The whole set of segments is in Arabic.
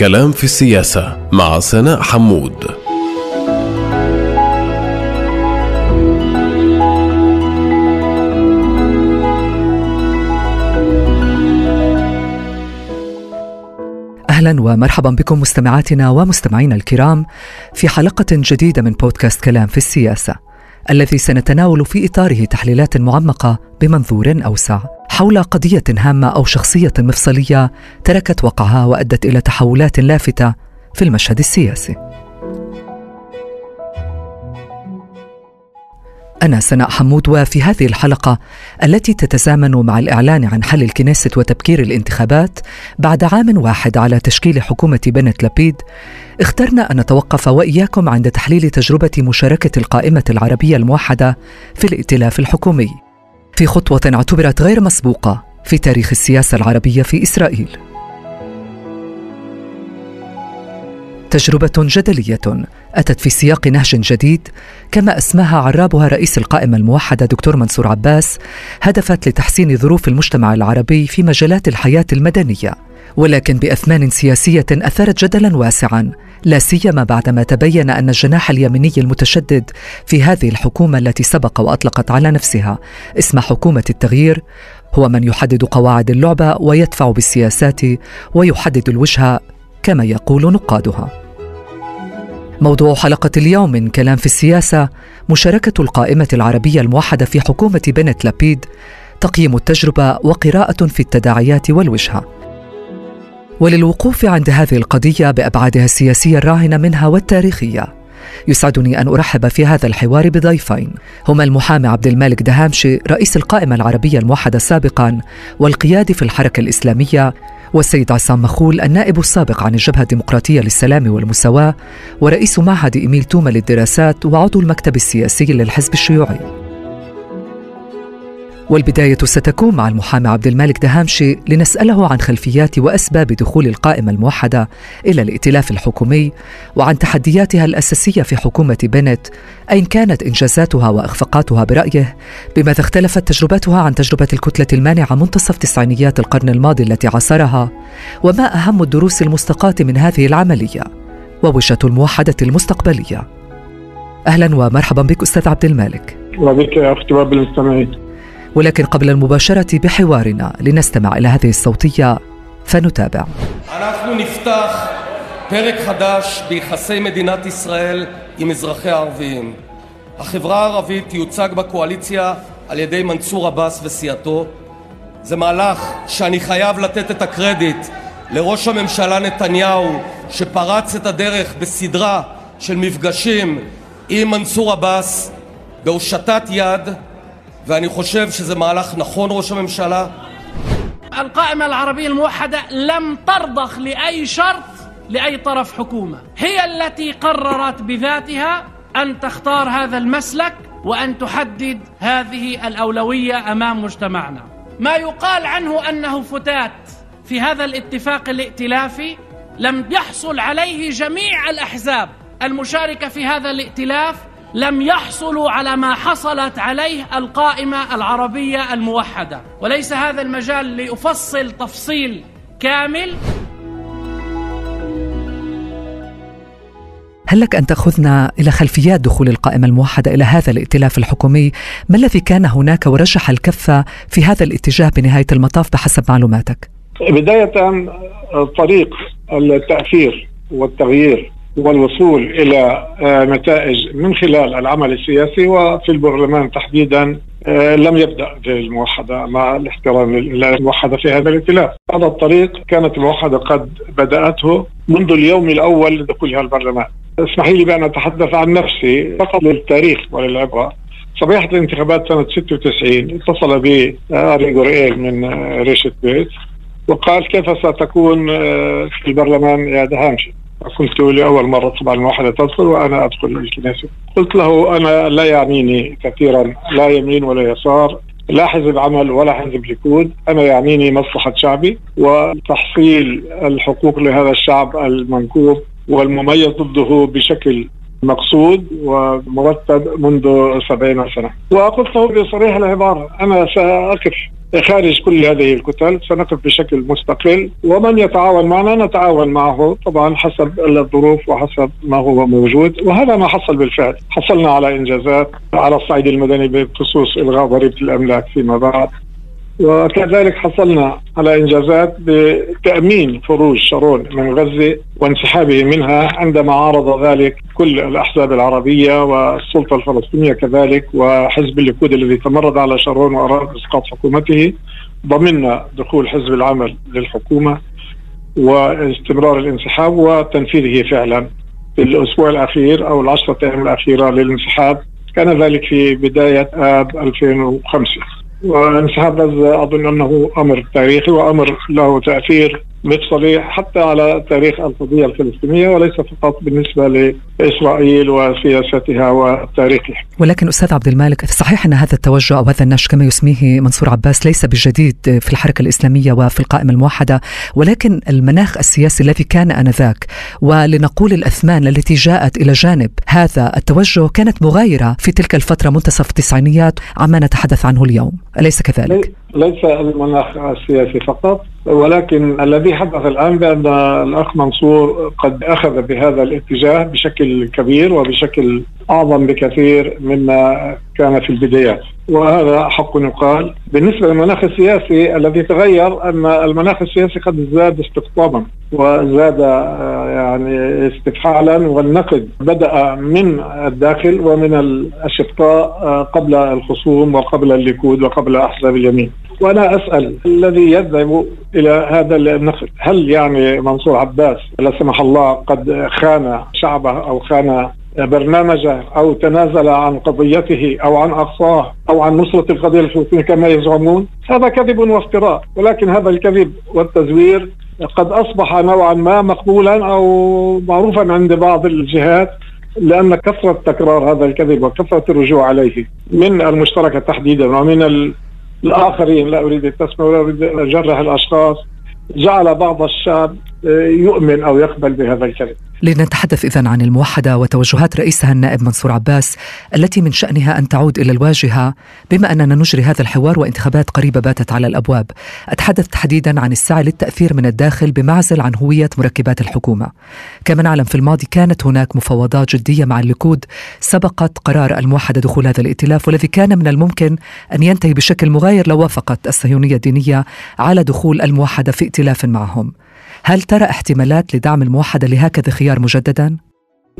كلام في السياسة مع سناء حمود. أهلا ومرحبا بكم مستمعاتنا ومستمعينا الكرام في حلقة جديدة من بودكاست كلام في السياسة. الذي سنتناول في إطاره تحليلات معمقة بمنظور أوسع. حول قضية هامة أو شخصية مفصلية تركت وقعها وأدت إلى تحولات لافتة في المشهد السياسي. أنا سناء حمود وفي هذه الحلقة التي تتزامن مع الإعلان عن حل الكنيست وتبكير الانتخابات بعد عام واحد على تشكيل حكومة بنت لبيد اخترنا أن نتوقف وإياكم عند تحليل تجربة مشاركة القائمة العربية الموحدة في الائتلاف الحكومي. في خطوة اعتبرت غير مسبوقة في تاريخ السياسة العربية في إسرائيل. تجربة جدلية أتت في سياق نهج جديد كما أسماها عرابها رئيس القائمة الموحدة دكتور منصور عباس هدفت لتحسين ظروف المجتمع العربي في مجالات الحياة المدنية. ولكن بأثمان سياسية أثارت جدلا واسعا لا سيما بعدما تبين أن الجناح اليميني المتشدد في هذه الحكومة التي سبق وأطلقت على نفسها اسم حكومة التغيير هو من يحدد قواعد اللعبة ويدفع بالسياسات ويحدد الوجهة كما يقول نقادها. موضوع حلقة اليوم من كلام في السياسة مشاركة القائمة العربية الموحدة في حكومة بنت لابيد تقييم التجربة وقراءة في التداعيات والوجهة وللوقوف عند هذه القضية بأبعادها السياسية الراهنة منها والتاريخية. يسعدني أن أرحب في هذا الحوار بضيفين هما المحامي عبد المالك دهامشي رئيس القائمة العربية الموحدة سابقا والقيادي في الحركة الإسلامية والسيد عصام مخول النائب السابق عن الجبهة الديمقراطية للسلام والمساواة ورئيس معهد إيميل توما للدراسات وعضو المكتب السياسي للحزب الشيوعي. والبداية ستكون مع المحامي عبد المالك دهامشي لنسأله عن خلفيات وأسباب دخول القائمة الموحدة إلى الائتلاف الحكومي وعن تحدياتها الأساسية في حكومة بنت أين كانت إنجازاتها وإخفاقاتها برأيه بماذا اختلفت تجربتها عن تجربة الكتلة المانعة منتصف تسعينيات القرن الماضي التي عاصرها وما أهم الدروس المستقاة من هذه العملية؟ ووجهة الموحدة المستقبلية. أهلا ومرحبا بك أستاذ عبد المالك وبك يا أختي المستمعين. ولكن قبل المباشرة بحوارنا لنستمع إلى هذه الصوتية فنتابع אנחנו נפתח פרק חדש ביחסי מדינת ישראל עם אזרחיה הערביים. החברה הערבית תיוצג בקואליציה על ידי מנסור עבאס וסיעתו. זה מהלך שאני חייב לתת את הקרדיט לראש הממשלה נתניהו שפרץ את הדרך בסדרה של מפגשים עם מנסור עבאס בהושטת יד ואני חושב שזה מהלך נכון, ראש הממשלה. القائمة العربية الموحدة لم ترضخ لأي شرط لأي طرف حكومة هي التي قررت بذاتها أن تختار هذا المسلك وأن تحدد هذه الأولوية أمام مجتمعنا ما يقال عنه أنه فتات في هذا الاتفاق الائتلافي لم يحصل عليه جميع الأحزاب المشاركة في هذا الائتلاف لم يحصلوا على ما حصلت عليه القائمة العربية الموحدة. وليس هذا المجال لأفصل تفصيل كامل. هل لك أن تأخذنا إلى خلفيات دخول القائمة الموحدة إلى هذا الائتلاف الحكومي؟ ما الذي كان هناك ورجح الكفة في هذا الاتجاه بنهاية المطاف بحسب معلوماتك؟ بداية طريق التأثير والتغيير والوصول إلى آه، نتائج من خلال العمل السياسي وفي البرلمان تحديدا آه، لم يبدأ الموحدة مع الاحترام للموحده في هذا الائتلاف. هذا الطريق كانت الموحدة قد بدأته منذ اليوم الأول لدخولها البرلمان. اسمحي لي بأن أتحدث عن نفسي فقط للتاريخ وللعبرة. صبيحة الانتخابات سنة 96 اتصل بي أري غوريل من آه، ريشة بيت وقال كيف ستكون في البرلمان يا دهامشي قلت لأول مرة طبعا واحدة تدخل وأنا أدخل الكنيسة. قلت له أنا لا يعنيني كثيرا لا يمين ولا يسار لا حزب عمل ولا حزب ليكود أنا يعنيني مصلحة شعبي وتحصيل الحقوق لهذا الشعب المنكوب والمميز ضده بشكل مقصود ومرتب منذ سبعين سنة. وقلته بصريح العبارة أنا سأقف خارج كل هذه الكتل سنقف بشكل مستقل. ومن يتعاون معنا نتعاون معه طبعا حسب الظروف وحسب ما هو موجود. وهذا ما حصل بالفعل. حصلنا على إنجازات على الصعيد المدني بخصوص إلغاء ضريبة الأملاك فيما بعد. وكذلك حصلنا على إنجازات بتأمين خروج شارون من غزة وانسحابه منها عندما عارض ذلك كل الأحزاب العربية والسلطة الفلسطينية كذلك وحزب الليكود الذي تمرد على شارون وأراد إسقاط حكومته ضمننا دخول حزب العمل للحكومة واستمرار الانسحاب وتنفيذه فعلا. في الأسبوع الأخير أو العشرة أيام الأخيرة للانسحاب كان ذلك في بداية آب 2005 وانسحاب غزه أظن أنه أمر تاريخي وأمر له تأثير. مفصلي حتى على تاريخ القضية الفلسطينية وليس فقط بالنسبة لإسرائيل وسياستها وتاريخها. ولكن أستاذ عبد المالك صحيح أن هذا التوجه أو هذا النشر كما يسميه منصور عباس ليس بالجديد في الحركة الإسلامية وفي القائمة الموحدة ولكن المناخ السياسي الذي كان آنذاك ولنقول الأثمان التي جاءت إلى جانب هذا التوجه كانت مغايرة في تلك الفترة منتصف التسعينيات عما نتحدث عنه اليوم، أليس كذلك؟ ليس المناخ السياسي فقط ولكن الذي حدث الآن بأن الأخ منصور قد أخذ بهذا الاتجاه بشكل كبير وبشكل أعظم بكثير مما كان في البدايات. وهذا حق يقال. بالنسبة للمناخ السياسي الذي تغير أن المناخ السياسي قد زاد استقطابا وزاد آه، يعني استفحالا والنقد بدأ من الداخل ومن الاشقاء آه، قبل الخصوم وقبل الليكود وقبل أحزاب اليمين. وأنا أسأل الذي يذهب إلى هذا النقد هل يعني منصور عباس لا سمح الله قد خان شعبه أو خان برنامجه أو تنازل عن قضيته أو عن اقصاه أو عن نصرة القضية الفلسطينية كما يزعمون هذا كذب وافتراء. ولكن هذا الكذب والتزوير قد أصبح نوعا ما مقبولا أو معروفا عند بعض الجهات لأن كثرة تكرار هذا الكذب وكثرة الرجوع عليه من المشتركه تحديدا ومن الآخرين لا أريد التسميه ولا أريد أن أجرح الأشخاص جعل بعض الشعب يؤمن أو يقبل بهذا الكلام. لنتحدث اذا عن الموحدة وتوجهات رئيسها النائب منصور عباس التي من شأنها أن تعود إلى الواجهة بما أننا نجري هذا الحوار وانتخابات قريبة باتت على الأبواب. أتحدث تحديدا عن السعي للتأثير من الداخل بمعزل عن هوية مركبات الحكومة. كما نعلم في الماضي كانت هناك مفاوضات جدية مع الليكود سبقت قرار الموحدة دخول هذا الائتلاف والذي كان من الممكن أن ينتهي بشكل مغاير لو وافقت الصهيونية الدينية على دخول الموحدة في ائتلاف معهم. هل ترى احتمالات لدعم الموحدة لهكذا خيار مجددا؟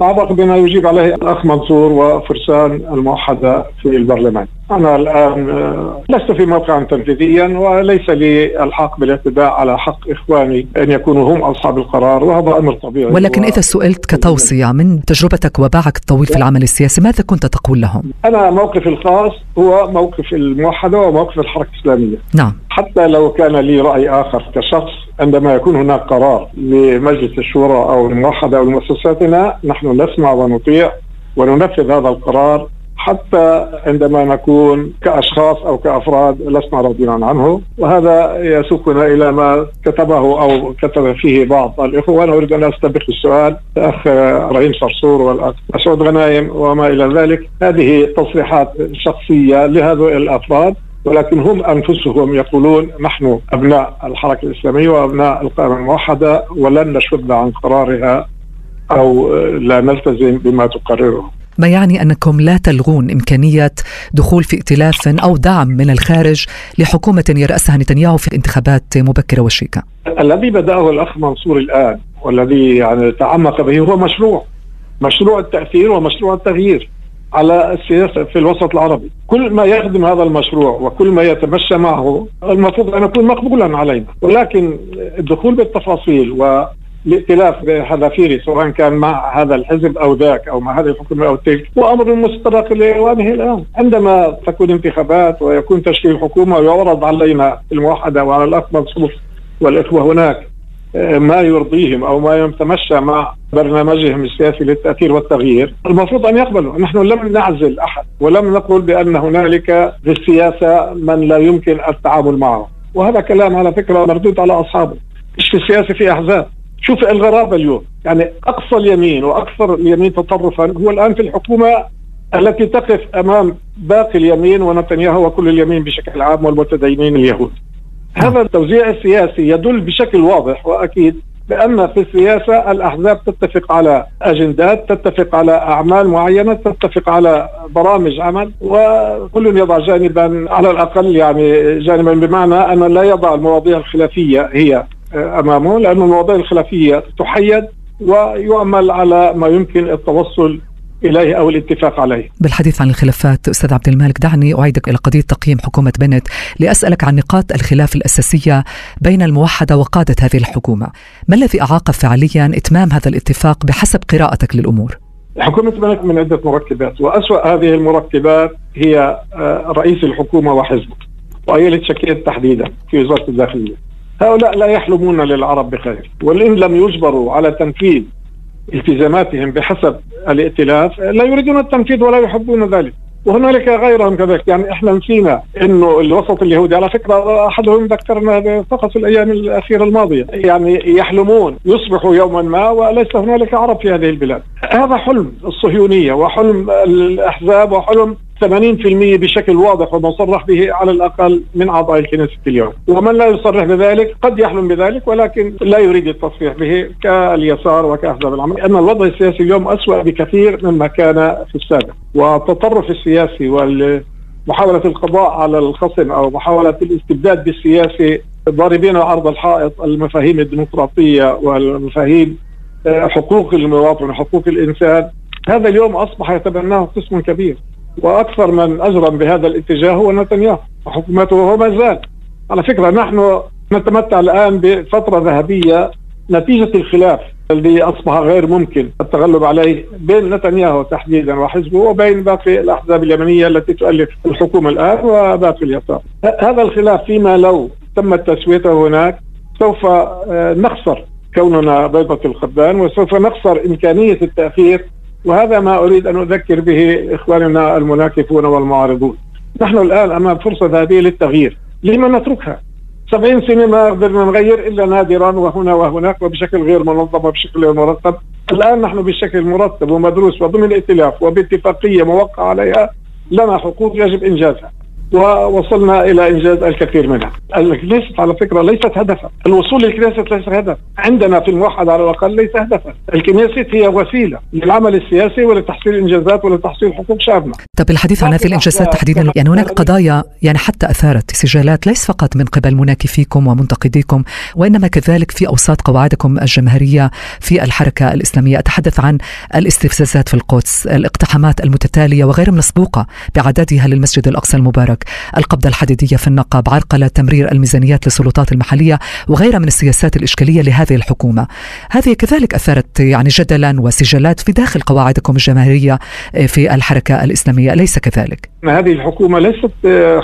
أعتقد بما يجيب عليه الأخ منصور وفرسان الموحدة في البرلمان أنا الآن آه، لست في موقع تنفيذيا وليس لي الحق بالاعتداء على حق إخواني أن يكونوا هم أصحاب القرار وهذا أمر طبيعي. ولكن إذا سئلت كتوصية من تجربتك وباعك الطويل في العمل السياسي ماذا كنت تقول لهم؟ أنا موقفي الخاص هو موقف الموحدة وموقف الحركة الإسلامية. نعم. حتى لو كان لي رأي آخر كشخص عندما يكون هناك قرار لمجلس الشورى أو الموحدة أو لمؤسساتنا نحن نسمع ونطيع وننفذ هذا القرار حتى عندما نكون كأشخاص أو كأفراد لسنا راضين عنه وهذا يسوقنا إلى ما كتبه أو كتب فيه بعض الإخوة وأنا أريد أن أستبق السؤال الأخ رهيم صرصور والأخ مسعود غنايم وما إلى ذلك هذه تصريحات شخصية لهذول الأفراد ولكن هم أنفسهم يقولون نحن أبناء الحركة الإسلامية وأبناء القائمة الموحدة ولن نشد عن قرارها أو لا نلتزم بما تقرره. ما يعني أنكم لا تلغون إمكانية دخول في ائتلاف أو دعم من الخارج لحكومة يرأسها نتنياهو في انتخابات مبكرة وشيكة. الذي بدأه الأخ منصور الآن والذي يعني تعمق به هو مشروع مشروع التأثير ومشروع التغيير. على السياسة في الوسط العربي كل ما يخدم هذا المشروع وكل ما يتمشى معه المفروض أن يكون مقبولا علينا ولكن الدخول بالتفاصيل و الائتلاف بحذافيري سواء كان مع هذا الحزب أو ذاك أو مع هذه الحكومة أو تلك هو أمر مسترق لاوانه الآن. عندما تكون انتخابات ويكون تشكيل حكومة ويعرض علينا الموحدة وعلى الاخ منصور والإخوة هناك ما يرضيهم أو ما يتمشى مع برنامجهم السياسي للتأثير والتغيير، المفروض أن يقبلوا، نحن لم نعزل أحد ولم نقل بأن هنالك في السياسة من لا يمكن التعامل معه، وهذا كلام على فكرة مردود على أصحابه، مش في السياسة؟ في أحزاب، شوف الغرابة اليوم. يعني أقصى اليمين وأكثر اليمين تطرفا هو الآن في الحكومة التي تقف أمام باقي اليمين ونتنياهو وكل اليمين بشكل عام والمتدينين اليهود. هذا التوزيع السياسي يدل بشكل واضح وأكيد بأن في السياسة الأحزاب تتفق على أجندات، تتفق على أعمال معينة، تتفق على برامج عمل وكل يضع جانبا على الأقل يعني جانبا بمعنى أن لا يضع المواضيع الخلافية هي. أمامه لأن المواضيع الخلافية تحيد ويعمل على ما يمكن التوصل إليه أو الاتفاق عليه. بالحديث عن الخلافات أستاذ عبد المالك دعني أعيدك إلى قضية تقييم حكومة بنت لأسألك عن نقاط الخلاف الأساسية بين الموحدة وقادة هذه الحكومة، ما الذي أعاق فعليا إتمام هذا الاتفاق بحسب قراءتك للأمور؟ حكومة بنت من عدة مركبات وأسوأ هذه المركبات هي آه، رئيس الحكومة وحزبه وأيلة شكيت تحديدا في وزارة الداخلية هؤلاء لا يحلمون للعرب بخير وإن لم يجبروا على تنفيذ التزاماتهم بحسب الائتلاف لا يريدون التنفيذ ولا يحبون ذلك. وهنالك غيرهم كذلك. يعني إحنا نسينا إنه الوسط اليهودي على فكرة أحدهم ذكرنا فقط في الأيام الأخيرة الماضية. يعني يحلمون يصبحوا يوما ما وليس هنالك عرب في هذه البلاد. هذا حلم الصهيونية وحلم الأحزاب وحلم 80% بشكل واضح ومصرح به على الأقل من أعضاء الكنيسة اليوم، ومن لا يصرح بذلك قد يحلم بذلك ولكن لا يريد التصريح به كاليسار وكأحزاب العمل، ان الوضع السياسي اليوم اسوء بكثير مما كان في السابق، والتطرف السياسي ومحاوله القضاء على الخصم أو محاولة الاستبداد بالسياسي ضاربين عرض الحائط المفاهيم الديمقراطية والمفاهيم آه، حقوق المواطن وحقوق الإنسان هذا اليوم أصبح يتبناه قسم كبير. وأكثر من أجرم بهذا الاتجاه هو نتنياهو وحكومته وهو ما زال على فكرة نحن نتمتع الآن بفترة ذهبية نتيجة الخلاف الذي أصبح غير ممكن التغلب عليه بين نتنياهو تحديدا وحزبه وبين باقي الأحزاب اليمنية التي تؤلف الحكومة الآن وباقي اليسار. هذا الخلاف فيما لو تمت تسويته هناك سوف آه، نخسر كوننا بيضة الخدان وسوف نخسر إمكانية التأثير وهذا ما أريد أن أذكر به إخواننا المناكفون والمعارضون. نحن الآن أمام فرصة هذه للتغيير، لما نتركها؟ 70 سنة ما قدرنا نغير إلا نادرا وهنا وهناك وبشكل غير منظم وبشكل غير مرتب، الآن نحن بشكل مرتب ومدروس وضمن ائتلاف وباتفاقية موقع عليها لنا حقوق يجب إنجازها. ووصلنا إلى إنجاز الكثير منها. الكنيست على فكرة ليست هدفا، الوصول للكنيست ليس هدف، عندنا في الموحد على الأقل ليس هدفا، الكنيست هي وسيلة للعمل السياسي ولتحصيل إنجازات ولتحصيل حقوق شعبنا. طب الحديث عن هذه الانجازات تحديدا يعني هناك قضايا يعني حتى أثارت سجالات ليس فقط من قبل مناكفيكم ومنتقديكم وإنما كذلك في أوساط قواعدكم الجماهيرية في الحركة الإسلامية، أتحدث عن الاستفزازات في القدس، الاقتحامات المتتالية وغير مسبوقة بعددها للمسجد الأقصى المبارك. القبضة الحديدية في النقب عرقلة تمرير الميزانيات للسلطات المحلية وغيرها من السياسات الإشكالية لهذه الحكومة. هذه كذلك أثارت يعني جدلا وسجالات في داخل قواعدكم الجماهيرية في الحركة الإسلامية. أليس كذلك؟ هذه الحكومة ليست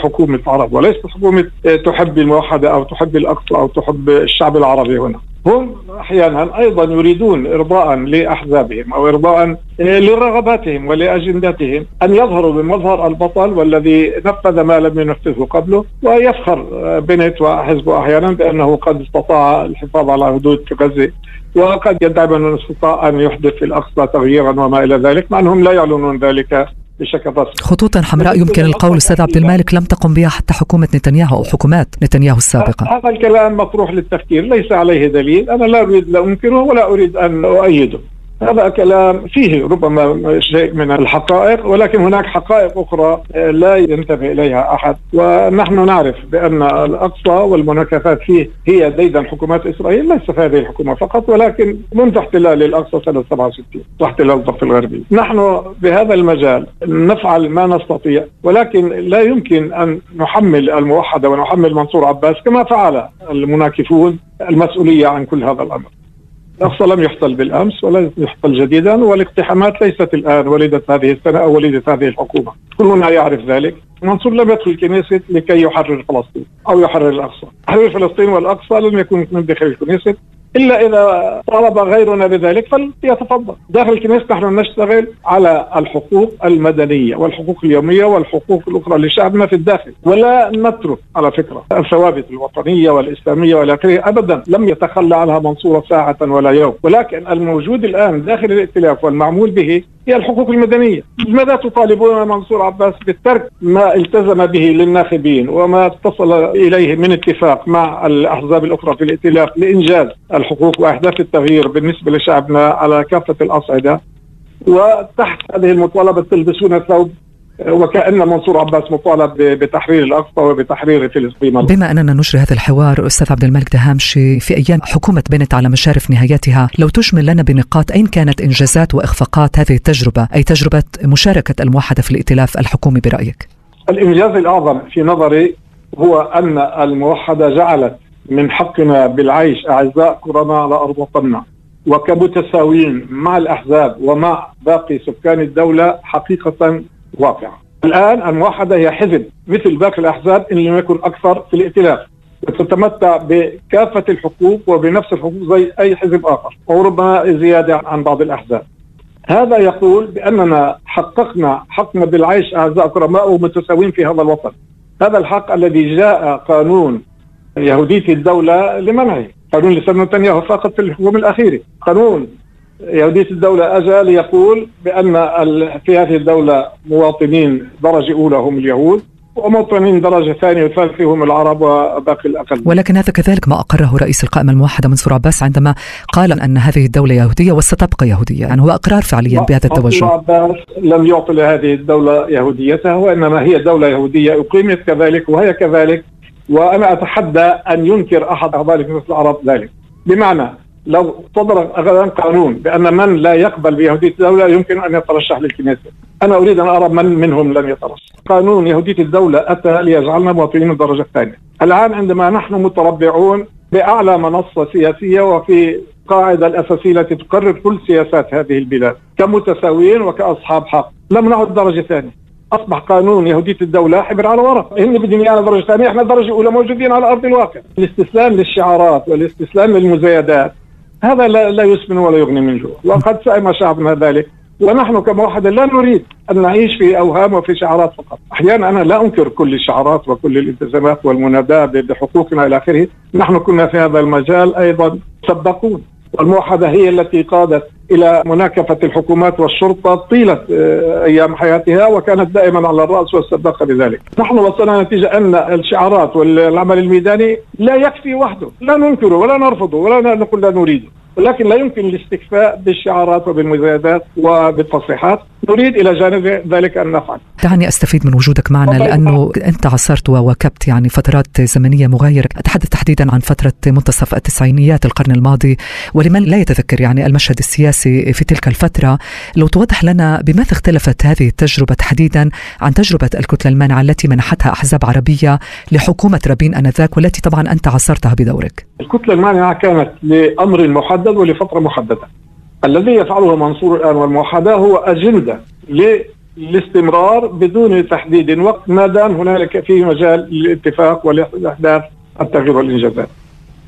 حكومة عرب وليست حكومة تحب الموحدة أو تحب الأقصى أو تحب الشعب العربي هنا. هم أحيانا أيضا يريدون ارضاء لأحزابهم أو ارضاء لرغباتهم ولاجنداتهم أن يظهروا بمظهر البطل والذي نفذ ما لم ينفذه قبله ويفخر بنت وحزبه أحيانا بأنه قد استطاع الحفاظ على حدود غزة وقد يدعي انه استطاع أن يحدث في الأقصى تغييرا وما إلى ذلك مع أنهم لا يعلنون ذلك بشكل رسمي خطوطا حمراء يمكن القول أستاذ عبد المالك لم تقم بها حتى حكومة نتنياهو أو حكومات نتنياهو السابقة. هذا الكلام مطروح للتفكير ليس عليه دليل. أنا لا أريد لا أنكره ولا أريد أن أؤيده. هذا كلام فيه ربما شيء من الحقائق ولكن هناك حقائق أخرى لا ينتبه إليها أحد. ونحن نعرف بأن الأقصى والمناكفات فيه هي ديدا حكومات إسرائيل ليس في هذه الحكومة فقط ولكن منذ احتلال الأقصى سنة 67 واحتلال الضفة الغربي نحن بهذا المجال نفعل ما نستطيع ولكن لا يمكن أن نحمل الموحدة ونحمل منصور عباس كما فعل المناكفون المسؤولية عن كل هذا الأمر. الأقصى لم يحصل بالأمس ولا يحصل جديدا والاقتحامات ليست الآن ولدت هذه السنة أو ولدت هذه الحكومة. كلنا يعرف ذلك. منصور لم يدخل الكنيست لكي يحرر فلسطين أو يحرر الأقصى. تحرير فلسطين والأقصى لم يكن من داخل الكنيست إلا إذا طلب غيرنا بذلك فليتفضل. داخل الكنيسة نحن نشتغل على الحقوق المدنية والحقوق اليومية والحقوق الأخرى لشعبنا في الداخل ولا نترك على فكرة الثوابت الوطنية والإسلامية والى آخره ابدا. لم يتخلى عنها منصورة ساعة ولا يوم. ولكن الموجود الآن داخل الائتلاف والمعمول به هي الحقوق المدنية. لماذا تطالبون منصور عباس بالترك ما التزم به للناخبين وما اتصل إليه من اتفاق مع الأحزاب الأخرى في الائتلاف لإنجاز الحقوق واحداث التغيير بالنسبة لشعبنا على كافة الأصعدة. وتحت هذه المطالبة تلبسون ثوب وكأن منصور عباس مطالب بتحرير الأقصى وبتحرير فلسطين. بما أننا نجري هذا الحوار أستاذ عبد الملك دهامشي في أيام حكومة بنت على مشارف نهايتها لو تشمل لنا بنقاط أين كانت إنجازات وإخفاقات هذه التجربة؟ أي تجربة مشاركة الموحدة في الائتلاف الحكومي برأيك؟ الإنجاز الأعظم في نظري هو أن الموحدة جعلت من حقنا بالعيش أعزاء كرماء على أرض وطننا وكمتساويين مع الأحزاب ومع باقي سكان الدولة حقيقة واقعة. الآن الموحدة هي حزب مثل باقي الأحزاب إن لم يكن أكثر في الائتلاف. وتتمتع بكافة الحقوق وبنفس الحقوق زي أي حزب آخر وربما زيادة عن بعض الأحزاب. هذا يقول بأننا حققنا حقنا بالعيش أعزاء كرماء ومتساوين في هذا الوطن. هذا الحق الذي جاء قانون يهودية الدولة لمنعه قانون لسنة نتنياهو فقط في الحكومة الأخيرة قانون يهودية الدولة أجا ليقول بأن في هذه الدولة مواطنين درجة أولى هم اليهود ومواطنين درجة ثانية وثالثة هم العرب وباقي الأقل. ولكن هذا كذلك ما أقره رئيس القائمة الموحدة منصور عباس عندما قال أن هذه الدولة يهودية وستبقى يهودية. يعني هو إقرار فعليا بهذا التوجه. منصور عباس لم يعطي لهذه الدولة يهوديتها وإنما هي دولة يهودية أقيمت كذلك وهي كذلك وأنا أتحدى أن ينكر أحد ذلك مثل العرب ذلك بمعنى لو صدر غدا قانون بأن من لا يقبل بيهوديه الدولة يمكن أن يترشح للكنيسة. أنا أريد أن أرى من منهم لم يترشح. قانون يهوديه الدولة أتى ليجعلنا مواطنين الدرجة الثانية. الآن عندما نحن متربعون بأعلى منصة سياسية وفي القاعده الأساسية التي تقرر كل سياسات هذه البلاد كمتساويين وكأصحاب حق، لم نعد درجة ثانية. أصبح قانون يهودية الدولة حبر على ورق، هن بدهم ايانا درجة ثانية، إحنا درجة أولى موجودين على أرض الواقع. الاستسلام للشعارات والاستسلام للمزايدات هذا لا, لا يسمن ولا يغني من جوع. وقد سئم شعبنا ذلك. ونحن كموحدة لا نريد أن نعيش في أوهام وفي شعارات فقط. أحيانا أنا لا أنكر كل الشعارات وكل الالتزامات والمناداة بحقوقنا إلى آخره. نحن كنا في هذا المجال أيضا سبقون والموحدة هي التي قادت إلى مناكفة الحكومات والشرطة طيلة آه، أيام حياتها وكانت دائما على الرأس والسباقة بذلك. نحن وصلنا نتيجة أن الشعارات والعمل الميداني لا يكفي وحده لا ننكره ولا نرفضه ولا نقول لا نريده. ولكن لا يمكن الاستكفاء بالشعارات وبالمزايدات وبالتصريحات نريد إلى جانب ذلك أن نفعل. دعني أستفيد من وجودك معنا لأنه أنت عاصرت وواكبت يعني فترات زمنية مغايرة، أتحدث تحديدا عن فترة منتصف التسعينيات القرن الماضي ولمن لا يتذكر يعني المشهد السياسي في تلك الفترة، لو توضح لنا بماذا اختلفت هذه التجربة تحديدا عن تجربة الكتلة المانعة التي منحتها أحزاب عربية لحكومة رابين آنذاك والتي طبعا أنت عاصرتها بدورك. الكتلة المانعة كانت لأمر محدد ولفتره محددة. الذي يفعله منصور الآن والموحدة هو أجندة للاستمرار بدون تحديد وقت ما دام هنالك في مجال للاتفاق والأحداث التغيير والإنجازات.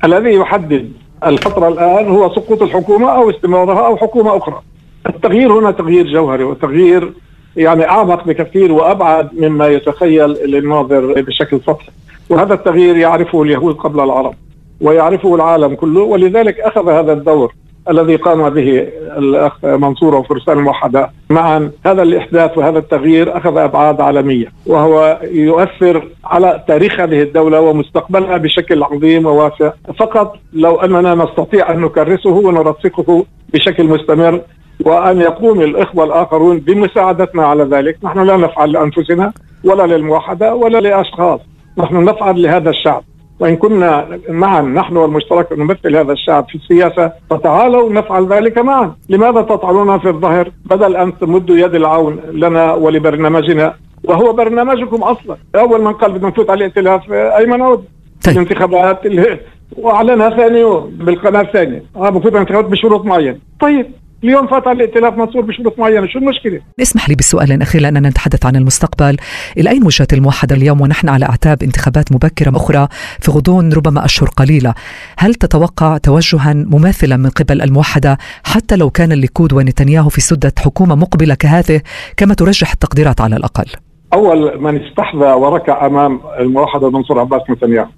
الذي يحدد الفترة الآن هو سقوط الحكومة أو استمرارها أو حكومة أخرى. التغيير هنا تغيير جوهري وتغيير يعني أعمق بكثير وأبعد مما يتخيل الناظر بشكل سطحي. وهذا التغيير يعرفه اليهود قبل العرب ويعرفه العالم كله ولذلك أخذ هذا الدور الذي قام به الأخ منصور وفرسان الموحدة. معا هذا الإحداث وهذا التغيير أخذ أبعاد عالمية وهو يؤثر على تاريخ هذه الدولة ومستقبلها بشكل عظيم وواسع. فقط لو أننا نستطيع أن نكرسه ونرسخه بشكل مستمر وأن يقوم الإخوة الآخرون بمساعدتنا على ذلك، نحن لا نفعل لأنفسنا ولا للموحدة ولا لأشخاص، نحن نفعل لهذا الشعب. وإن كنا معا نحن والمشترك نمثل هذا الشعب في السياسة فتعالوا نفعل ذلك معا، لماذا تطعنون في الظهر؟ بدل أن تمدوا يد العون لنا ولبرنامجنا وهو برنامجكم أصلا، أول من قال بدنا نفوت على الائتلاف أيمن عود طيب. الانتخابات وأعلنها ثاني يوم بالقناة الثانية، آه بفوت الانتخابات بشروط معينة، طيب. اليوم فات على الائتلاف منصور بشروط معينة شو المشكلة؟ اسمح لي بسؤال أخير لأننا نتحدث عن المستقبل. إلى اين وجهت الموحدة اليوم ونحن على أعتاب انتخابات مبكرة أخرى في غضون ربما أشهر قليلة؟ هل تتوقع توجها مماثلا من قبل الموحدة حتى لو كان الليكود ونتنياهو في سدة حكومة مقبلة كهذه كما ترجح التقديرات على الأقل؟ أول من استحذى وركع أمام الموحدة منصور عباس نتنياهو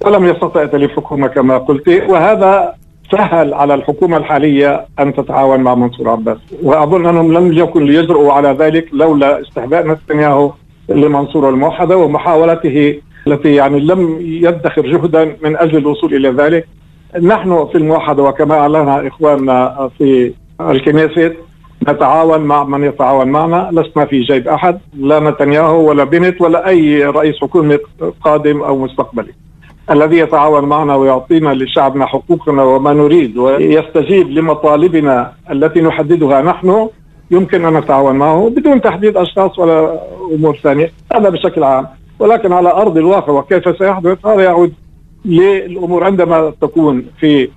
ولم يستطع تأليف حكومة كما قلت وهذا سهل على الحكومة الحالية أن تتعاون مع منصور عباس. وأظن أنهم لم يكن ليجرؤوا على ذلك لولا استهداء نتنياهو لمنصور الموحدة ومحاولته التي يعني لم يدخر جهدا من أجل الوصول إلى ذلك. نحن في الموحدة وكما أعلنها إخواننا في الكنيست نتعاون مع من يتعاون معنا. لسنا في جيب أحد لا نتنياهو ولا بنت ولا أي رئيس حكومة قادم أو مستقبلي. الذي يتعاون معنا ويعطينا لشعبنا حقوقنا وما نريد ويستجيب لمطالبنا التي نحددها نحن. يمكن أن نتعاون معه بدون تحديد أشخاص ولا أمور ثانية. هذا بشكل عام. ولكن على أرض الواقع وكيف سيحدث؟ هذا يعود للأمور عندما تكون في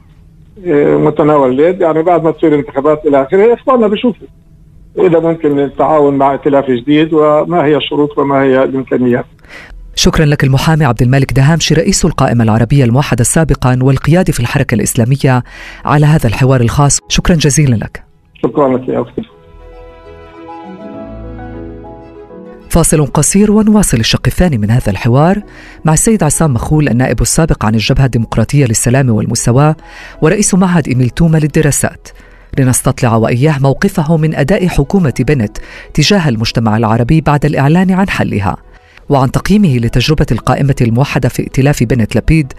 آه، متناول اليد. يعني بعد ما تصير انتخابات إلى آخره إخواننا بيشوفوا إذا ممكن التعاون مع ائتلاف جديد وما هي الشروط وما هي الإمكانيات. شكرا لك المحامي عبد الملك دهامشي رئيس القائمة العربية الموحدة سابقا والقيادي في الحركة الإسلامية على هذا الحوار الخاص. شكرا جزيلا لك. شكرا لك يا أختي فاصل قصير ونواصل الشق الثاني من هذا الحوار مع السيد عصام مخول النائب السابق عن الجبهة الديمقراطية للسلام والمساواة ورئيس معهد إيميل توما للدراسات. لنستطلع وإياه موقفه من أداء حكومة بنت تجاه المجتمع العربي بعد الإعلان عن حلها. وعن تقييمه لتجربة القائمة الموحدة في ائتلاف بنت لبيد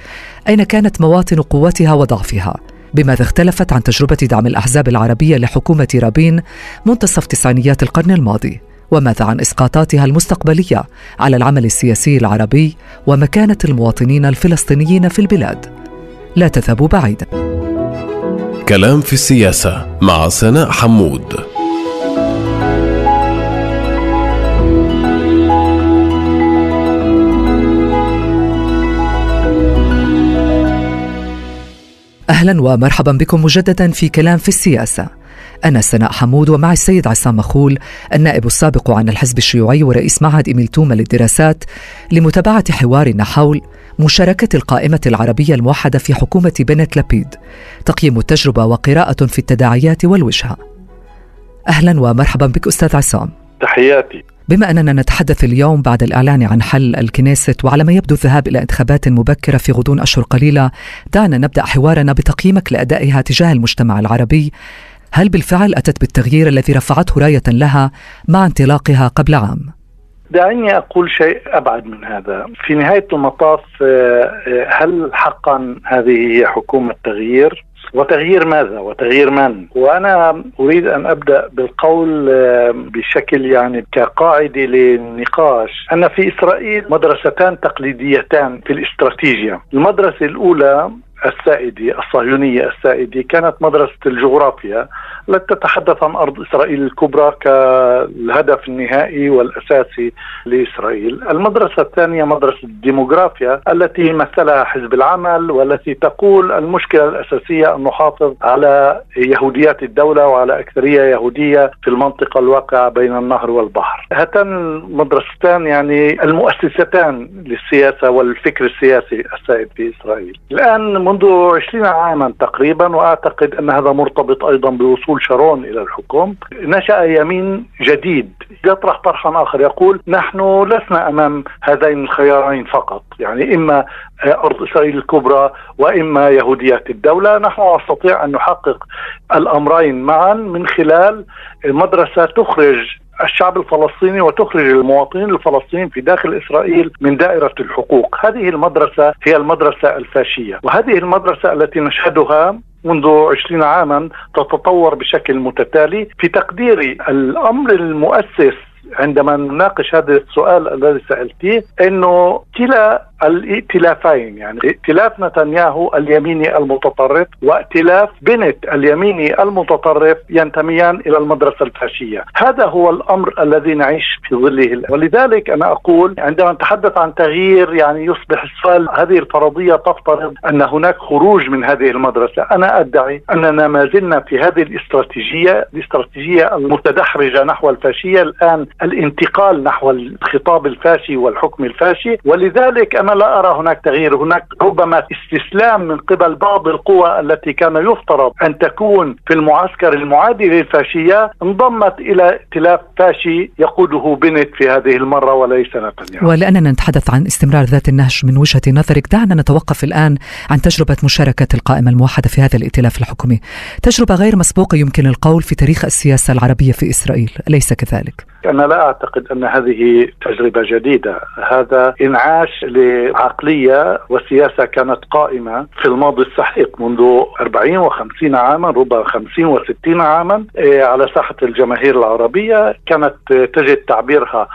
أين كانت مواطن قوتها وضعفها؟ بماذا اختلفت عن تجربة دعم الأحزاب العربية لحكومة رابين منتصف تسعينيات القرن الماضي وماذا عن إسقاطاتها المستقبلية على العمل السياسي العربي ومكانة المواطنين الفلسطينيين في البلاد؟ لا تذهبوا بعيدا. كلام في السياسة مع سناء حمود. أهلا ومرحبا بكم مجددا في كلام في السياسة. أنا سناء حمود ومع السيد عصام مخول النائب السابق عن الحزب الشيوعي ورئيس معهد إميلتوما للدراسات لمتابعة حوارنا حول مشاركة القائمة العربية الموحدة في حكومة بنت لبيد. تقييم التجربة وقراءة في التداعيات والوجهه. أهلا ومرحبا بك أستاذ عصام. تحياتي. بما أننا نتحدث اليوم بعد الإعلان عن حل الكنيست وعلى ما يبدو الذهاب إلى انتخابات مبكرة في غضون أشهر قليلة دعنا نبدأ حوارنا بتقييمك لأدائها تجاه المجتمع العربي هل بالفعل أتت بالتغيير الذي رفعته راية لها مع انطلاقها قبل عام؟ دعني أقول شيء أبعد من هذا. في نهاية المطاف آه، آه، هل حقا هذه هي حكومة تغيير؟ وتغيير ماذا؟ وتغيير من؟ وأنا أريد أن أبدأ بالقول آه، بشكل يعني كقاعدة للنقاش. أن في إسرائيل مدرستان تقليديتان في الاستراتيجيا المدرسة الأولى السائدة الصهيونية السائدة كانت مدرسة الجغرافيا. التي تتحدث عن أرض إسرائيل الكبرى كالهدف النهائي والأساسي لإسرائيل. المدرسة الثانية مدرسة الديموغرافيا التي مثلها حزب العمل والتي تقول المشكلة الأساسية أن نحافظ على يهوديات الدولة وعلى أكثرية يهودية في المنطقة الواقعة بين النهر والبحر. هاتان المدرستان يعني المؤسستان للسياسة والفكر السياسي السائد في إسرائيل. الآن منذ 20 عاما تقريبا وأعتقد أن هذا مرتبط أيضا بوصول شارون إلى الحكم. نشأ يمين جديد. يطرح طرحا آخر يقول نحن لسنا أمام هذين الخيارين فقط. يعني إما أرض إسرائيل الكبرى وإما يهوديات الدولة. نحن نستطيع أن نحقق الأمرين معا من خلال مدرسة تخرج الشعب الفلسطيني وتخرج المواطنين الفلسطينيين في داخل إسرائيل من دائرة الحقوق، هذه المدرسة هي المدرسة الفاشية، وهذه المدرسة التي نشهدها منذ عشرين عاما تتطور بشكل متتالي في تقديري الأمر المؤسس عندما نناقش هذا السؤال الذي سألتيه إنه كلا الائتلافين يعني ائتلاف نتنياهو اليميني المتطرف وائتلاف بنت اليميني المتطرف ينتميان إلى المدرسة الفاشية، هذا هو الأمر الذي نعيش في ظله. ولذلك أنا أقول عندما نتحدث عن تغيير يعني يصبح السؤال هذه الفرضية تفترض أن هناك خروج من هذه المدرسة، أنا أدعي أننا ما زلنا في هذه الاستراتيجية، الاستراتيجية المتدحرجه نحو الفاشية. الآن الانتقال نحو الخطاب الفاشي والحكم الفاشي، ولذلك أنا لا أرى هناك تغيير. هناك ربما استسلام من قبل بعض القوى التي كان يفترض أن تكون في المعسكر المعادي للفاشية. انضمت إلى ائتلاف فاشي يقوده بنت في هذه المرة وليس نتنياهو. ولأننا نتحدث عن استمرار ذات النهج من وجهة نظرك. دعنا نتوقف الآن عن تجربة مشاركة القائمة الموحدة في هذا الائتلاف الحكومي. تجربة غير مسبوقة يمكن القول في تاريخ السياسة العربية في إسرائيل. اليس كذلك. أنا لا أعتقد أن هذه تجربة جديدة. هذا إنعاش عقلية وسياسة كانت قائمة في الماضي السحيق منذ 40 و50 عاما ربما 50 و60 عاما إيه، على ساحة الجماهير العربية. كانت تجد تعبيرها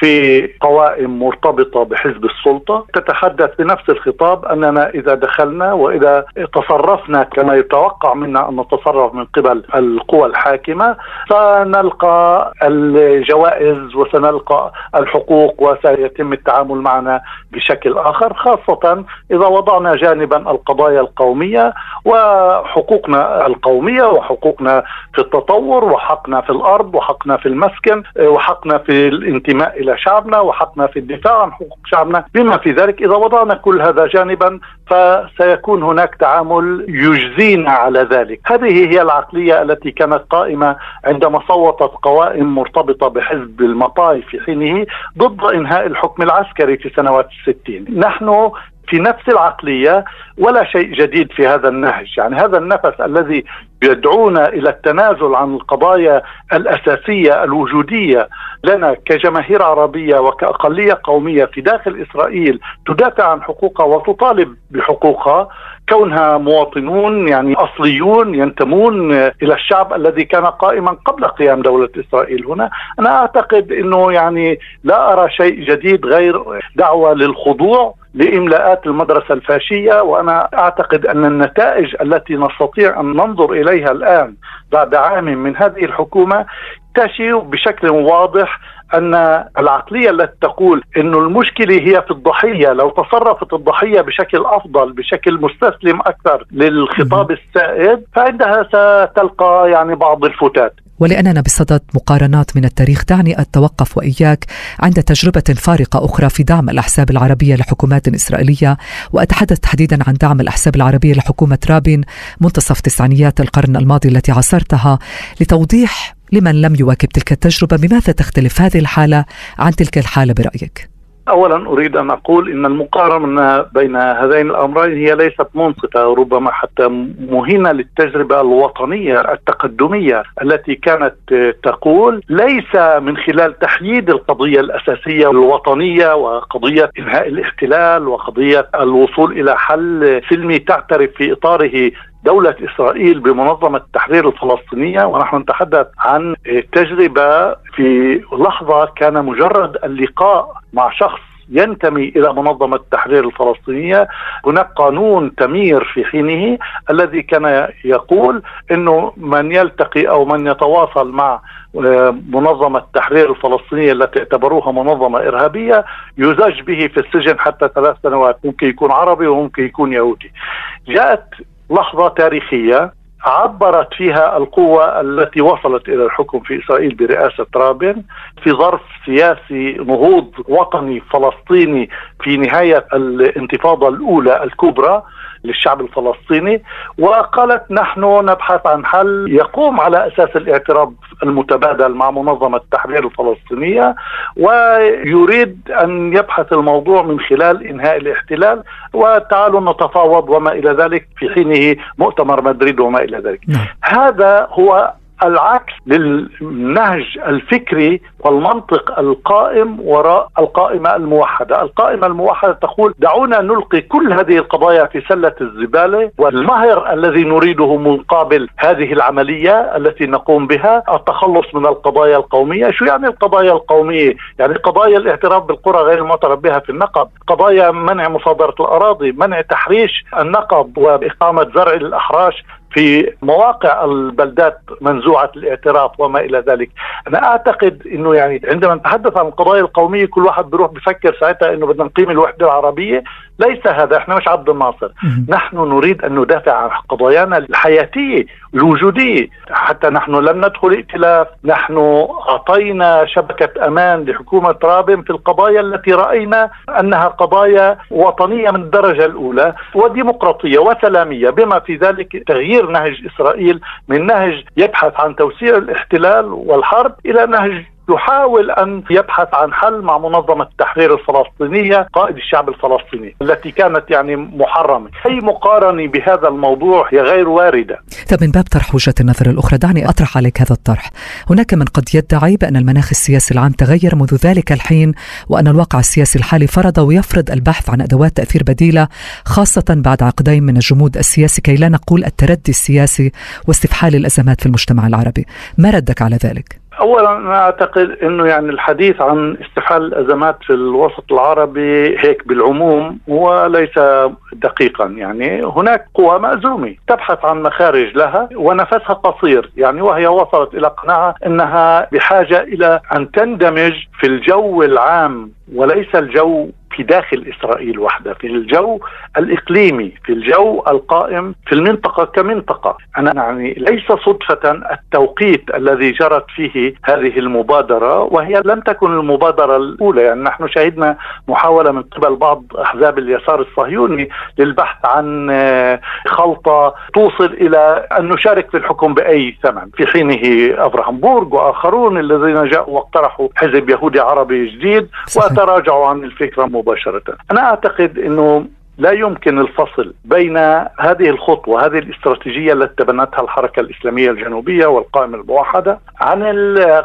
في قوائم مرتبطة بحزب السلطة. تتحدث بنفس الخطاب أننا إذا دخلنا وإذا تصرفنا كما يتوقع منا أن نتصرف من قبل القوى الحاكمة سنلقى الجوائز وسنلقى الحقوق وسيتم التعامل معنا بشكل آخر خاصة إذا وضعنا جانبا القضايا القومية وحقوقنا القومية وحقوقنا في التطور وحقنا في الأرض وحقنا في المسكن وحقنا في الانتماء إلى شعبنا وحقنا في الدفاع عن حقوق شعبنا. بما في ذلك إذا وضعنا كل هذا جانبا فسيكون هناك تعامل يجزينا على ذلك. هذه هي العقلية التي كانت قائمة عندما صوتت قوائم مرتبطة بحزب المطاي في حينه ضد إنهاء الحكم العسكري في سنوات الستين. نحن في نفس العقلية ولا شيء جديد في هذا النهج. يعني هذا النفس الذي يدعونا إلى التنازل عن القضايا الأساسية الوجودية. لنا كجماهير عربية وكأقلية قومية في داخل إسرائيل تدافع عن حقوقها وتطالب بحقوقها. كونها مواطنون يعني أصليون ينتمون إلى الشعب الذي كان قائما قبل قيام دولة إسرائيل هنا، أنا أعتقد إنه يعني لا أرى شيء جديد غير دعوة للخضوع لإملاءات المدرسة الفاشية وأنا أعتقد أن النتائج التي نستطيع أن ننظر إليها الآن بعد عام من هذه الحكومة تشير بشكل واضح أن العقلية التي تقول إنه المشكلة هي في الضحية لو تصرفت الضحية بشكل أفضل بشكل مستسلم أكثر للخطاب السائد فعندها ستلقى يعني بعض الفتات. ولأننا بصدد مقارنات من التاريخ دعني أتوقف وإياك عند تجربة فارقة أخرى في دعم الأحزاب العربية لحكومات إسرائيلية وأتحدث تحديدا عن دعم الأحزاب العربية لحكومة رابين منتصف تسعينيات القرن الماضي التي عاصرتها لتوضيح لمن لم يواكب تلك التجربة بماذا تختلف هذه الحالة عن تلك الحالة برأيك؟ اولا أريد أن أقول إن المقارنة بين هذين الأمرين هي ليست منصفه ربما حتى مهينه للتجربة الوطنية التقدمية التي كانت تقول ليس من خلال تحييد القضية الأساسية الوطنية وقضية إنهاء الاحتلال وقضية الوصول إلى حل سلمي تعترف في إطاره دولة إسرائيل بمنظمة التحرير الفلسطينية ونحن نتحدث عن تجربة في لحظة كان مجرد اللقاء مع شخص ينتمي إلى منظمة التحرير الفلسطينية، هناك قانون تمير في حينه الذي كان يقول إنه من يلتقي أو من يتواصل مع آه، منظمة التحرير الفلسطينية التي اعتبروها منظمة إرهابية يزج به في السجن حتى ثلاث سنوات ممكن يكون عربي وممكن يكون يهودي. جاءت لحظة تاريخية عبرت فيها القوة التي وصلت إلى الحكم في إسرائيل برئاسة رابين في ظرف سياسي نهوض وطني فلسطيني في نهاية الانتفاضة الأولى الكبرى. للشعب الفلسطيني وقالت نحن نبحث عن حل يقوم على أساس الاعتراف المتبادل مع منظمة التحرير الفلسطينية ويريد أن يبحث الموضوع من خلال إنهاء الاحتلال وتعالوا نتفاوض وما إلى ذلك في حينه مؤتمر مدريد وما إلى ذلك. نعم. هذا هو العكس للنهج الفكري والمنطق القائم وراء القائمة الموحدة. القائمة الموحدة تقول دعونا نلقي كل هذه القضايا في سلة الزبالة والمهر الذي نريده مقابل هذه العملية التي نقوم بها التخلص من القضايا القومية. شو يعني القضايا القومية؟ يعني قضايا الاعتراف بالقرى غير المعترف بها في النقب قضايا منع مصادرة الأراضي منع تحريش النقب وإقامة زرع الأحراش. في مواقع البلدات منزوعة الاعتراف وما إلى ذلك، أنا أعتقد إنه يعني عندما نتحدث عن القضايا القومية كل واحد بيروح بفكر ساعتها إنه بدنا نقيم الوحدة العربية، ليس هذا إحنا مش عبد الناصر، نحن نريد أن ندافع عن قضايانا الحياتية الوجودية، حتى نحن لم ندخل ائتلاف، نحن أعطينا شبكة أمان لحكومة رابن في القضايا التي رأينا أنها قضايا وطنية من الدرجة الأولى وديمقراطية وسلامية. بما في ذلك تغيير نهج إسرائيل من نهج يبحث عن توسيع الاحتلال والحرب إلى نهج يحاول أن يبحث عن حل مع منظمة التحرير الفلسطينية قائد الشعب الفلسطيني التي كانت يعني محرمة، أي مقارنة بهذا الموضوع هي غير واردة. طيب من باب طرح وجهة النظر الأخرى دعني أطرح عليك هذا الطرح، هناك من قد يدعي بأن المناخ السياسي العام تغير منذ ذلك الحين وأن الواقع السياسي الحالي فرض ويفرض البحث عن أدوات تأثير بديلة خاصة بعد عقدين من الجمود السياسي كي لا نقول التردي السياسي واستفحال الأزمات في المجتمع العربي، ما ردك على ذلك؟ اولا أنا أعتقد إنه يعني الحديث عن استفحال الأزمات في الوسط العربي هيك بالعموم هو ليس دقيقا. يعني هناك قوى مأزومة تبحث عن مخارج لها ونفسها قصير. يعني وهي وصلت إلى قناعة إنها بحاجة إلى أن تندمج في الجو العام وليس الجو في داخل إسرائيل وحدها في الجو الإقليمي في الجو القائم في المنطقة كمنطقة. أنا يعني ليس صدفة التوقيت الذي جرت فيه هذه المبادرة وهي لم تكن المبادرة الأولى يعني نحن شهدنا محاولة من قبل بعض أحزاب اليسار الصهيوني للبحث عن آه، خلطة توصل إلى أن نشارك في الحكم بأي ثمن. في حينه ابراهام بورغ وآخرون الذين جاءوا واقترحوا حزب يهودي عربي جديد وتراجعوا عن الفكرة مباشرة. أنا أعتقد إنه لا يمكن الفصل بين هذه الخطوة هذه الاستراتيجية التي تبنتها الحركة الإسلامية الجنوبية والقائمة الموحدة عن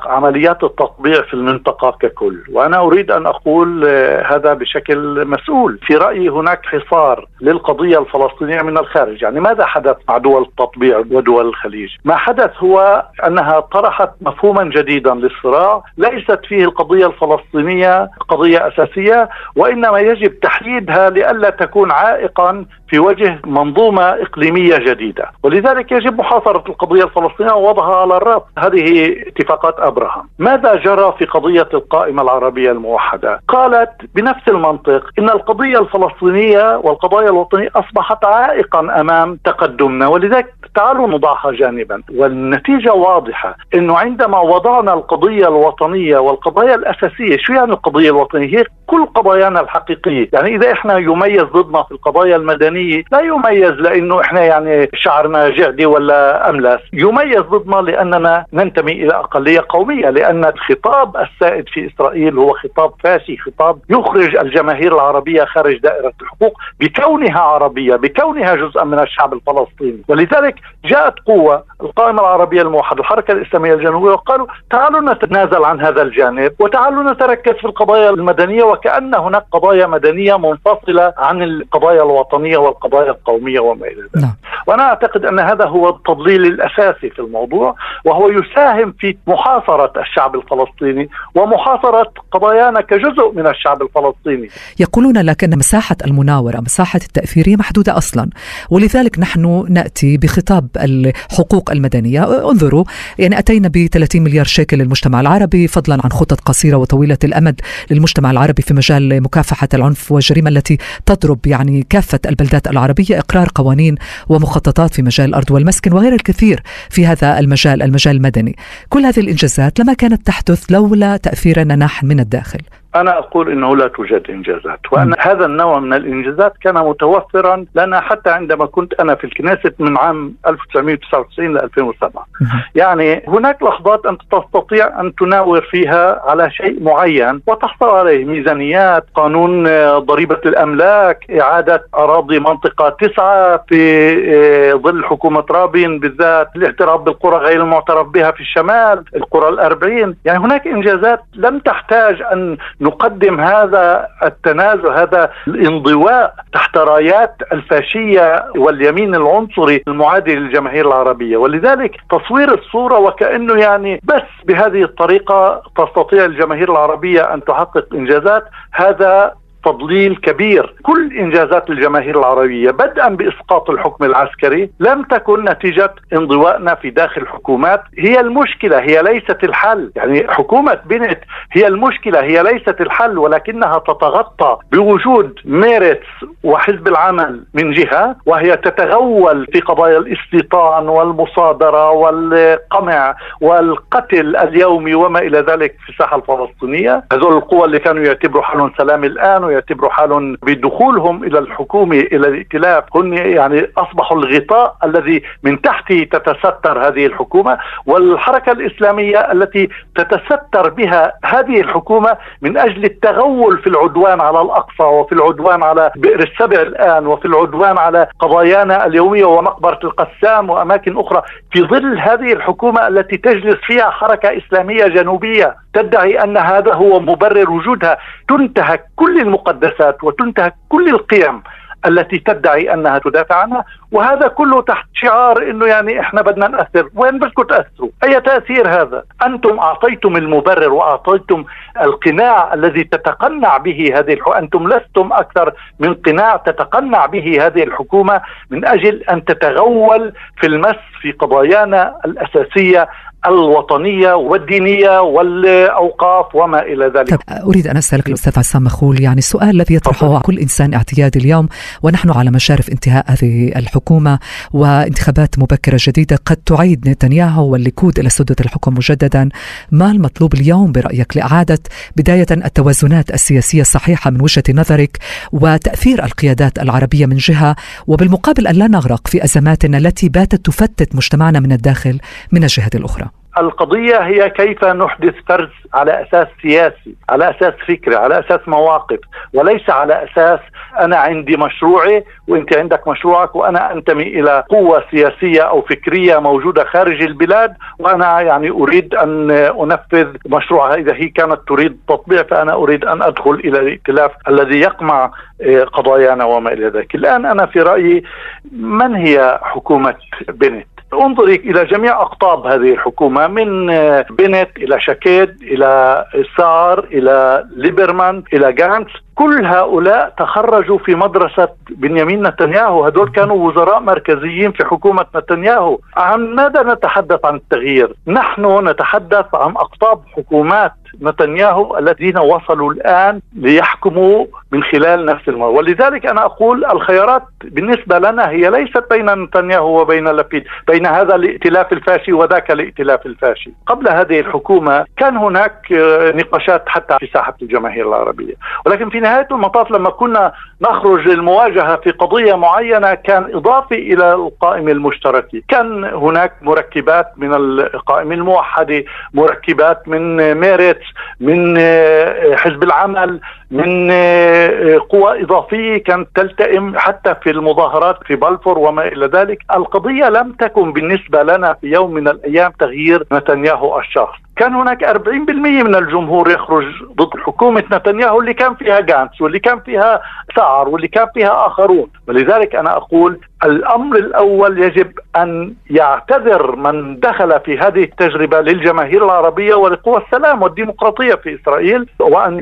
عمليات التطبيع في المنطقة ككل. وأنا أريد أن أقول هذا بشكل مسؤول. في رأيي هناك حصار للقضية الفلسطينية من الخارج. يعني ماذا حدث مع دول التطبيع ودول الخليج؟ ما حدث هو أنها طرحت مفهوما جديدا للصراع. ليست فيه القضية الفلسطينية قضية أساسية وإنما يجب تحييدها لئلا تكون يكون عائقا في وجه منظومة إقليمية جديدة. ولذلك يجب محاصرة القضية الفلسطينية ووضعها على الرأس. هذه اتفاقات أبراهام. ماذا جرى في قضية القائمة العربية الموحدة؟ قالت بنفس المنطق إن القضية الفلسطينية والقضايا الوطنية أصبحت عائقا أمام تقدمنا. ولذلك تعالوا نضعها جانبا. والنتيجة واضحة أنه عندما وضعنا القضية الوطنية والقضايا الأساسية شو يعني القضية الوطنية؟ هي كل قضايانا الحقيقية. يعني إذا إحنا يميز ضدنا في القضايا المدنية لا يميز لأنه إحنا يعني شعرنا جعدي ولا أملس يميز ضدنا لأننا ننتمي إلى أقلية قومية لأن الخطاب السائد في إسرائيل هو خطاب فاشي خطاب يخرج الجماهير العربية خارج دائرة الحقوق بكونها عربية بكونها جزءا من الشعب الفلسطيني. ولذلك جاءت قوة القائمة العربية الموحدة الحركة الإسلامية الجنوبية وقالوا تعالوا نتنازل عن هذا الجانب وتعالوا نتركز في القضايا المدنية وكأن هناك قضايا مدنية منفصلة عن القضايا الوطنية والقضايا القومية وما إلى ذلك نعم. وأنا أعتقد أن هذا هو التضليل الأساسي في الموضوع وهو يساهم في محاصرة الشعب الفلسطيني ومحاصرة قضايانا كجزء من الشعب الفلسطيني يقولون لكن مساحة المناورة مساحة التأثير محدودة أصلا ولذلك نحن نأتي بخطاب الحقوق المدنية. انظروا يعني أتينا ب 30 مليار شيكل للمجتمع العربي فضلا عن خطط قصيرة وطويلة الأمد للمجتمع العربي في مجال مكافحة العنف والجريمة التي تضرب يعني كافة البلدات العربية إقرار قوانين ومخططات في مجال الأرض والمسكن وغير الكثير في هذا المجال المجال المدني. كل هذه الإنجازات لما كانت تحدث لولا تأثيرنا نحن من الداخل. أنا أقول إنه لا توجد إنجازات وأن هذا النوع من الإنجازات كان متوفرا لنا حتى عندما كنت أنا في الكنيست من عام 1999 ل 2007 يعني هناك لحظات أنت تستطيع أن تناور فيها على شيء معين وتحصل عليه ميزانيات قانون آه، ضريبة الأملاك إعادة أراضي منطقة تسعة في آه، ظل حكومة رابين بالذات الاعتراف بالقرى غير المعترف بها في الشمال القرى الأربعين. يعني هناك إنجازات لم تحتاج أن نقدم هذا التنازل هذا الانضواء تحت رايات الفاشية واليمين العنصري المعادي للجماهير العربية. ولذلك تصوير الصورة وكأنه يعني بس بهذه الطريقة تستطيع الجماهير العربية أن تحقق إنجازات هذا تضليل كبير. كل إنجازات الجماهير العربية بدءا بإسقاط الحكم العسكري لم تكن نتيجة انضوائنا في داخل الحكومات. هي المشكلة هي ليست الحل. يعني حكومة بنت هي المشكلة هي ليست الحل ولكنها تتغطى بوجود ميرتس وحزب العمل من جهة وهي تتغول في قضايا الاستيطان والمصادرة والقمع والقتل اليومي وما إلى ذلك في الساحة الفلسطينية. هذول القوى اللي كانوا يعتبروا حالهم سلام الآن يعتبروا حالهم بدخولهم إلى الحكومة إلى الائتلاف. هم يعني أصبحوا الغطاء الذي من تحته تتستر هذه الحكومة والحركة الإسلامية التي تتستر بها هذه الحكومة من أجل التغول في العدوان على الأقصى وفي العدوان على بئر السبع الآن وفي العدوان على قضايانا اليومية ومقبرة القسام وأماكن أخرى. في ظل هذه الحكومة التي تجلس فيها حركة إسلامية جنوبية تدعي أن هذا هو مبرر وجودها تنتهك كل المقدسات وتنتهك كل القيم التي تدعي أنها تدافع عنها وهذا كله تحت شعار إنه يعني إحنا بدنا نأثر، وين بدكم تأثروا؟ أي تأثير هذا؟ أنتم أعطيتم المبرر وأعطيتم القناع الذي تتقنع به هذه الحكومة، أنتم لستم أكثر من قناع تتقنع به هذه الحكومة من أجل أن تتغول في المس في قضايانا الأساسية الوطنية والدينية والأوقاف وما إلى ذلك. طب أريد أن أسألك الأستاذ عصام مخول يعني السؤال الذي يطرحه كل إنسان اعتيادي اليوم ونحن على مشارف انتهاء هذه الحكومة وانتخابات مبكرة جديدة قد تعيد نتنياهو والليكود إلى سدة الحكم مجددا. ما المطلوب اليوم برأيك لإعادة بداية التوازنات السياسية الصحيحة من وجهة نظرك وتأثير القيادات العربية من جهة؟ وبالمقابل أن لا نغرق في أزماتنا التي باتت تفتت مجتمعنا من الداخل من الجهة الأخرى. القضية هي كيف نحدث فرز على أساس سياسي على أساس فكرة على أساس مواقف. وليس على أساس أنا عندي مشروعي وأنت عندك مشروعك وأنا أنتمي إلى قوة سياسية أو فكرية موجودة خارج البلاد وأنا يعني أريد أن أنفذ مشروعها. إذا هي كانت تريد تطبيع فأنا أريد أن أدخل إلى الائتلاف الذي يقمع آه، قضايانا وما إلى ذلك. الآن أنا في رأيي من هي حكومة بنت؟ انظري إلى جميع أقطاب هذه الحكومة من آه، بنت إلى شاكيد إلى ساعر إلى ليبرمان إلى جانتس. كل هؤلاء تخرجوا في مدرسة بنيامين نتنياهو. هدول كانوا وزراء مركزيين في حكومة نتنياهو. عن ماذا نتحدث عن التغيير؟ نحن نتحدث عن أقطاب حكومات نتنياهو الذين وصلوا الآن ليحكموا من خلال نفس المرة ولذلك أنا أقول الخيارات بالنسبة لنا هي ليست بين نتنياهو وبين لبيد بين هذا الائتلاف الفاشي وذاك الائتلاف الفاشي. قبل هذه الحكومة كان هناك نقاشات حتى في ساحة الجماهير العربية. ولكن في نهاية المطاف لما كنا نخرج للمواجهة في قضية معينة كان إضافي إلى القائم المشترك، كان هناك مركبات من القائم الموحد، مركبات من ميريتس، من آه، حزب العمل، من آه، قوى إضافية كانت تلتئم حتى في المظاهرات في بلفور وما إلى ذلك، القضية لم تكن بالنسبة لنا في يوم من الأيام تغيير نتنياهو الشخص، كان هناك 40% من الجمهور يخرج ضد حكومة نتنياهو اللي كان فيها جانتس واللي كان فيها سعر واللي كان فيها آخرون. ولذلك أنا أقول الأمر الأول يجب أن يعتذر من دخل في هذه التجربة للجماهير العربية ولقوى السلام والديمقراطية في إسرائيل وأن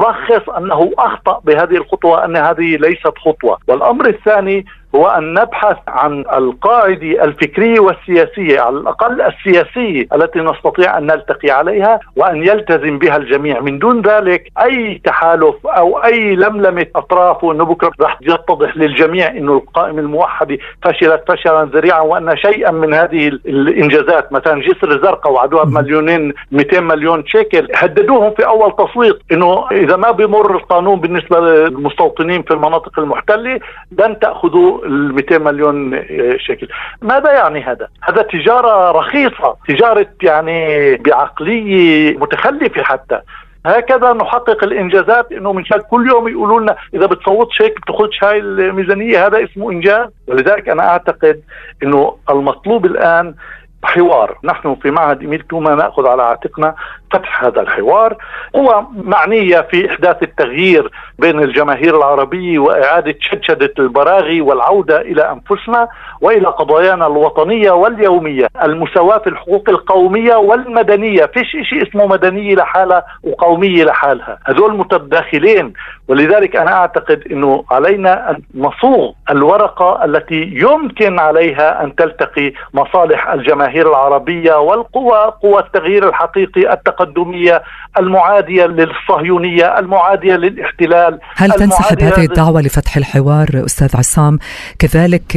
يرخص أنه أخطأ بهذه الخطوة أن هذه ليست خطوة. والأمر الثاني هو أن نبحث عن القاعدة الفكرية والسياسية على الأقل السياسية التي نستطيع أن نلتقي عليها وأن يلتزم بها الجميع. من دون ذلك أي تحالف أو أي لملمة أطراف وأنه بكرة رح يتضح للجميع أنه القائمة الموحدة فشلت فشلا ذريعا وأن شيئا من هذه الإنجازات مثلا جسر الزرقاء وعدوها بمليونين 200 مليون شيكل هددوهم في أول تصويت أنه إذا ما بمر القانون بالنسبة للمستوطنين في المناطق المحتلة لن تأخذوا ال 200 مليون شيكل ماذا يعني هذا؟ هذا تجارة رخيصة تجارة يعني بعقلية متخلفة حتى. هكذا نحقق الإنجازات إنه من شان كل يوم يقولوا لنا إذا بتصوتش هيك بتاخذش هاي الميزانية هذا اسمه إنجاز. ولذلك أنا أعتقد إنه المطلوب الآن حوار. نحن في معهد إيميل توما نأخذ على عاتقنا فتح هذا الحوار. هو معنية في إحداث التغيير بين الجماهير العربية وإعادة شدشدة البراغي والعودة إلى أنفسنا وإلى قضايانا الوطنية واليومية. المساواة في الحقوق القومية والمدنية. فيش شيء اسمه مدنية لحالها وقومية لحالها. هذول متداخلين. ولذلك أنا أعتقد أنه علينا أن نصوغ الورقة التي يمكن عليها أن تلتقي مصالح الجماهير العربية والقوى قوى التغيير الحقيقي التقدمية المعادية للصهيونية المعادية للاحتلال هل تنسحب هذه الدعوة لفتح الحوار أستاذ عصام؟ كذلك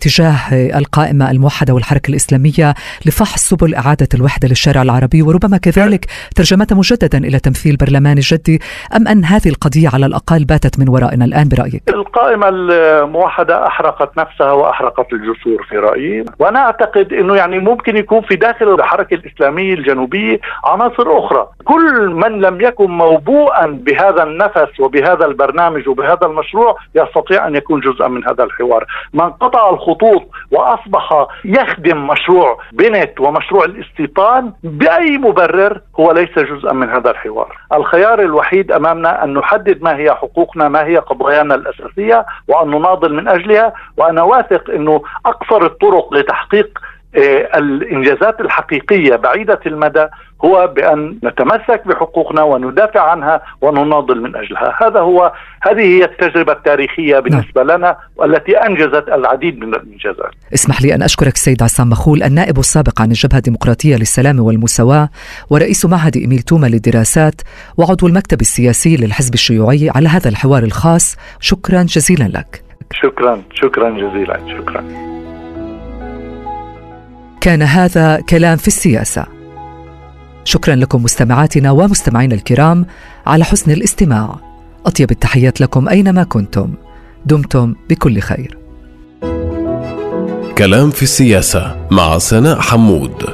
تجاه القائمة الموحدة والحركة الإسلامية لفحص سبل إعادة الوحدة للشارع العربي وربما كذلك ترجمتها مجددا إلى تمثيل برلماني جدي أم أن هذه القضية على الأقل باتت من ورائنا الآن برأيك؟ القائمة الموحدة أحرقت نفسها وأحرقت الجسور في رأيي وأنا أعتقد أنه يعني ممكن يكون في داخل الحركة الإسلامية الجنوبية عناصر أخرى. كل من لم يكن موبوءا بهذا النفس وبهذا البرنامج وبهذا المشروع يستطيع أن يكون جزءا من هذا الحوار. من قطع الخطوط وأصبح يخدم مشروع بنت ومشروع الاستيطان بأي مبرر هو ليس جزءا من هذا الحوار. الخيار الوحيد أمامنا أن نحدد ما هي حقوقنا ما هي قضايانا الأساسية وأن نناضل من أجلها وأنا واثق أنه أقصر الطرق لتحقيق الإنجازات الحقيقية بعيدة المدى هو بأن نتمسك بحقوقنا وندافع عنها ونناضل من أجلها، هذا هو هذه هي التجربة التاريخية بالنسبة نعم. لنا والتي أنجزت العديد من الإنجازات. اسمح لي أن أشكرك سيد عصام مخول النائب السابق عن الجبهة الديمقراطية للسلام والمساواة ورئيس معهد إيميل توما للدراسات وعضو المكتب السياسي للحزب الشيوعي على هذا الحوار الخاص، شكرا جزيلا لك. شكرا شكرا جزيلا شكرا. كان هذا كلام في السياسة. شكرا لكم مستمعاتنا ومستمعينا الكرام على حسن الاستماع. أطيب التحيات لكم أينما كنتم. دمتم بكل خير. كلام في السياسة مع سناء حمود.